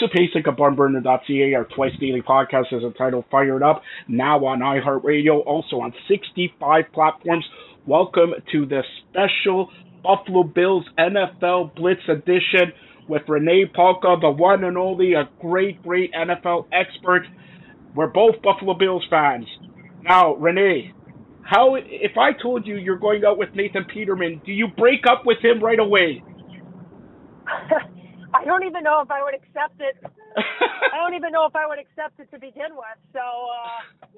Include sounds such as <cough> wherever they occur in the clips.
Joseph Hasek of barnburner.ca, our twice daily podcast is entitled Fired Up, now on iHeartRadio, also on 65 platforms. Welcome to the special Buffalo Bills NFL Blitz edition with Rene Polka, the one and only, a great, great NFL expert. We're both Buffalo Bills fans. Now, Rene, how if I told you you're going out with Nathan Peterman, do you break up with him right away? <laughs> I don't even know if I would accept it. <laughs> I don't even know if I would accept it to begin with. So, uh,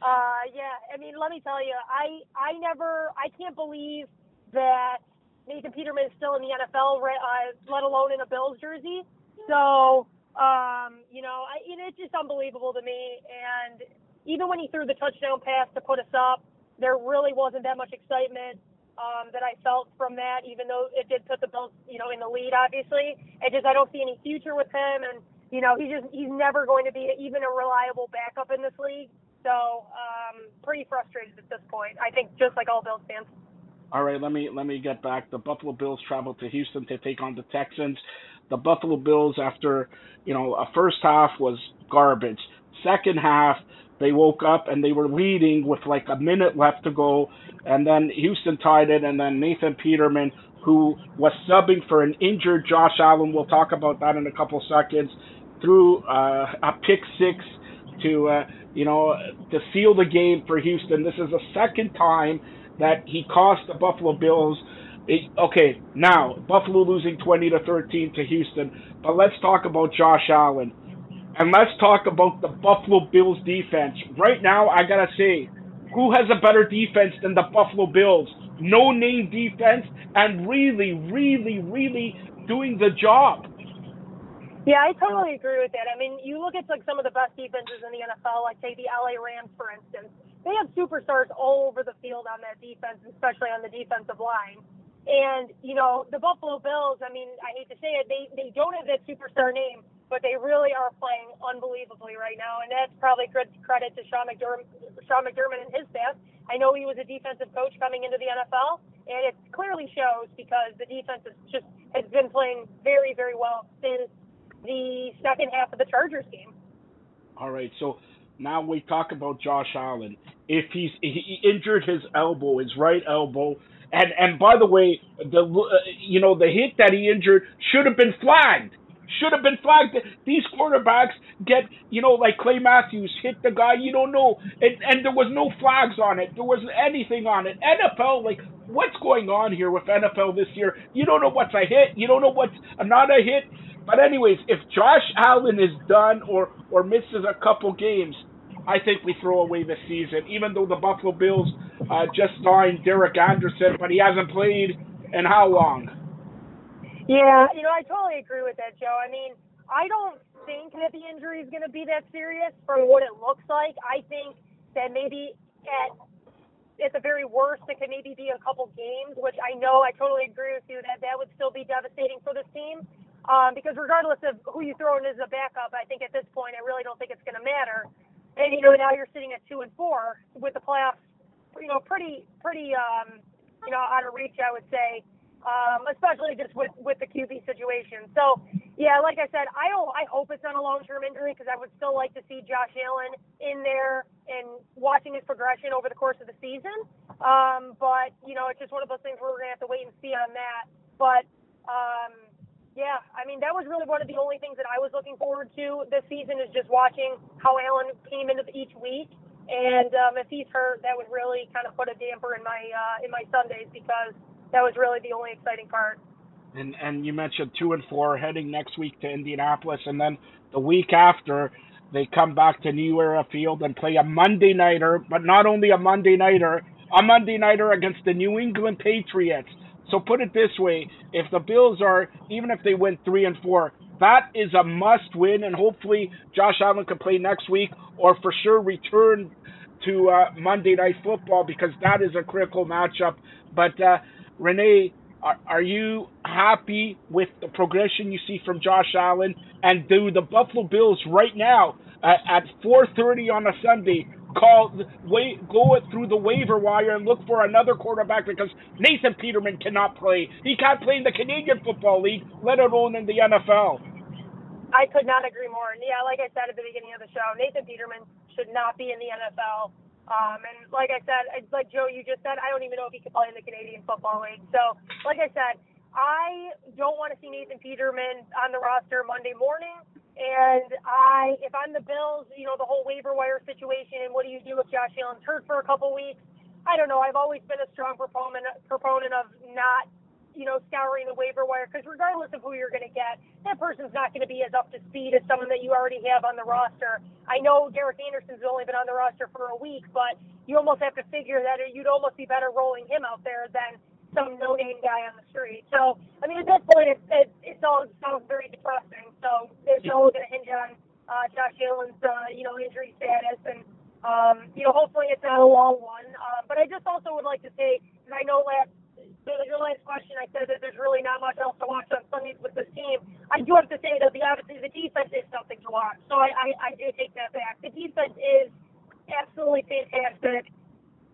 uh, yeah. I mean, let me tell you, I I never, I can't believe that Nathan Peterman is still in the NFL, uh, let alone in a Bills jersey. So, um, you know, I, it's just unbelievable to me. And even when he threw the touchdown pass to put us up, there really wasn't that much excitement um, that I felt from that, even though it did put the Bills, you know, in the lead. Obviously, it just I don't see any future with him, and you know, he just he's never going to be even a reliable backup in this league. So, um, pretty frustrated at this point. I think just like all Bills fans. All right, let me let me get back. The Buffalo Bills travel to Houston to take on the Texans. The Buffalo Bills, after you know, a first half was garbage. Second half, they woke up and they were leading with like a minute left to go, and then Houston tied it, and then Nathan Peterman, who was subbing for an injured Josh Allen, we'll talk about that in a couple seconds, threw uh, a pick six to uh, you know to seal the game for Houston. This is the second time that he cost the Buffalo Bills. It, okay, now Buffalo losing 20 to 13 to Houston, but let's talk about Josh Allen. And let's talk about the Buffalo Bills defense. Right now, I gotta say, who has a better defense than the Buffalo Bills? No name defense and really, really, really doing the job. Yeah, I totally agree with that. I mean, you look at like some of the best defenses in the NFL, like say the LA Rams, for instance. They have superstars all over the field on that defense, especially on the defensive line. And you know, the Buffalo Bills. I mean, I hate to say it, they they don't have that superstar name, but they really are playing unbelievably right now, and that's probably credit to Sean McDermott, Sean McDermott and his staff. I know he was a defensive coach coming into the NFL, and it clearly shows because the defense is just has been playing very, very well since the second half of the Chargers game. All right, so now we talk about Josh Allen. If he's he injured his elbow, his right elbow, and and by the way, the uh, you know the hit that he injured should have been flagged should have been flagged. These quarterbacks get, you know, like Clay Matthews hit the guy you don't know, and and there was no flags on it. There wasn't anything on it. NFL, like, what's going on here with NFL this year? You don't know what's a hit. You don't know what's not a hit. But anyways, if Josh Allen is done or or misses a couple games, I think we throw away the season. Even though the Buffalo Bills uh, just signed Derek Anderson, but he hasn't played in how long? Yeah, you know, I totally agree with that, Joe. I mean, I don't think that the injury is going to be that serious from what it looks like. I think that maybe at at the very worst, it could maybe be a couple games, which I know I totally agree with you that that would still be devastating for this team. Um, because regardless of who you throw in as a backup, I think at this point, I really don't think it's going to matter. And you know, now you're sitting at two and four with the playoffs, you know, pretty pretty um, you know out of reach, I would say um, especially just with with the QB situation. So yeah, like I said, I don't, I hope it's not a long term injury because I would still like to see Josh Allen in there and watching his progression over the course of the season. Um, but you know, it's just one of those things where we're gonna have to wait and see on that. But um, yeah, I mean, that was really one of the only things that I was looking forward to this season is just watching how Allen came into each week. And um, if he's hurt, that would really kind of put a damper in my uh, in my Sundays because that was really the only exciting part. And and you mentioned two and four heading next week to Indianapolis, and then the week after they come back to New Era Field and play a Monday nighter, but not only a Monday nighter, a Monday nighter against the New England Patriots. So put it this way: if the Bills are even if they win three and four, that is a must win, and hopefully Josh Allen can play next week or for sure return to uh, Monday Night Football because that is a critical matchup. But uh, Rene, are, you happy with the progression you see from Josh Allen? And do the Buffalo Bills right now at, at 4:30 on a Sunday call wait go it through the waiver wire and look for another quarterback because Nathan Peterman cannot play. He can't play in the Canadian Football League, let alone in the NFL. I could not agree more. And yeah, like I said at the beginning of the show, Nathan Peterman should not be in the NFL. Um, and like I said, like Joe, you just said, I don't even know if he could play in the Canadian Football League. So, like I said, I don't want to see Nathan Peterman on the roster Monday morning. And I, if I'm the Bills, you know, the whole waiver wire situation, and what do you do if Josh Allen's hurt for a couple weeks? I don't know. I've always been a strong proponent proponent of not you know, scouring the waiver wire because regardless of who you're going to get, that person's not going to be as up to speed as someone that you already have on the roster. I know Derek Anderson's only been on the roster for a week, but you almost have to figure that you'd almost be better rolling him out there than some no-name guy on the street. So, I mean, at this point, it, it, it's all it sounds very depressing. It's all going to hinge on uh, Josh Allen's, uh, you know, injury status and. Um, you know, hopefully it's not a long one. Uh, but I just also would like to say, and I know last the last question, I said that there's really not much else to watch on Sundays with this team. I do have to say that the obviously the defense is something to watch. So I, I, I do take that back. The defense is absolutely fantastic.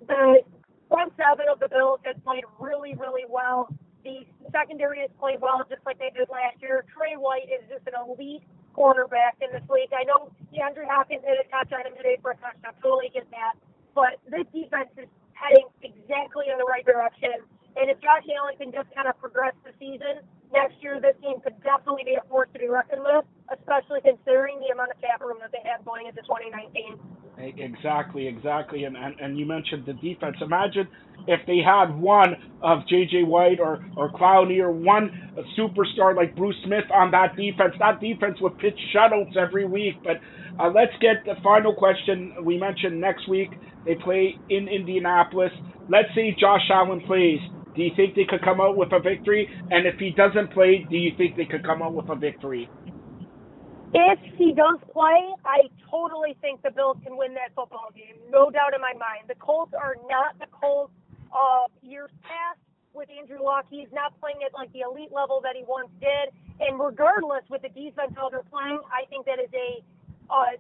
The front seven of the Bills has played really, really well. The secondary has played well, just like they did last year. Trey White is just an elite cornerback in this league. I know DeAndre Hopkins hit a touch on him today for a touchdown. Totally get that. But this defense is heading exactly in the right direction. And if Josh Allen can just kind of progress the season, next year this team could definitely be a force to be reckoned with, especially considering the amount of cap room that they have going into 2019. Exactly, exactly. And, and, and you mentioned the defense. Imagine if they had one of J.J. White or, or Clowney or one superstar like Bruce Smith on that defense. That defense would pitch shutouts every week. But uh, let's get the final question. We mentioned next week they play in Indianapolis. Let's see Josh Allen plays. Do you think they could come out with a victory? And if he doesn't play, do you think they could come out with a victory? If he does play, I totally think the Bills can win that football game. No doubt in my mind. The Colts are not the Colts of years past with Andrew Luck. He's not playing at like the elite level that he once did. And regardless, with the defense how they're playing, I think that is a uh,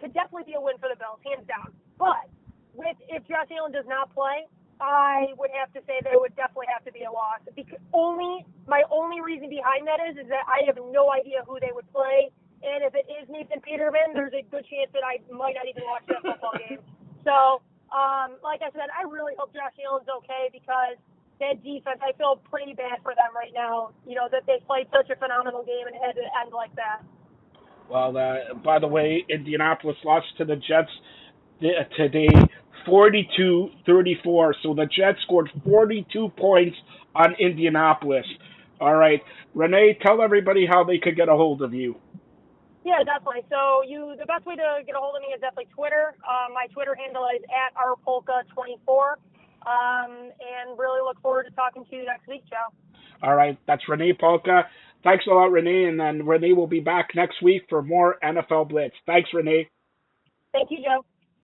could definitely be a win for the Bills, hands down. But with if Josh Allen does not play, I would have to say there would definitely have to be a loss. Because only my only reason behind that is is that I have no idea who they would play, and if it is Nathan Peterman, there's a good chance that I might not even watch that football <laughs> game. So, um, like I said, I really hope Josh Allen's okay because that defense, I feel pretty bad for them right now. You know that they played such a phenomenal game and had to end like that. Well, uh, by the way, Indianapolis lost to the Jets today 42-34. So the Jets scored 42 points on Indianapolis. All right, Rene, tell everybody how they could get a hold of you. Yeah, definitely. So you, the best way to get a hold of me is definitely Twitter. Um, my Twitter handle is at rpolka24. Um, and really look forward to talking to you next week, Joe. All right, that's Rene Polka. Thanks a lot, Rene, and then Rene will be back next week for more NFL Blitz. Thanks, Rene. Thank you, Joe.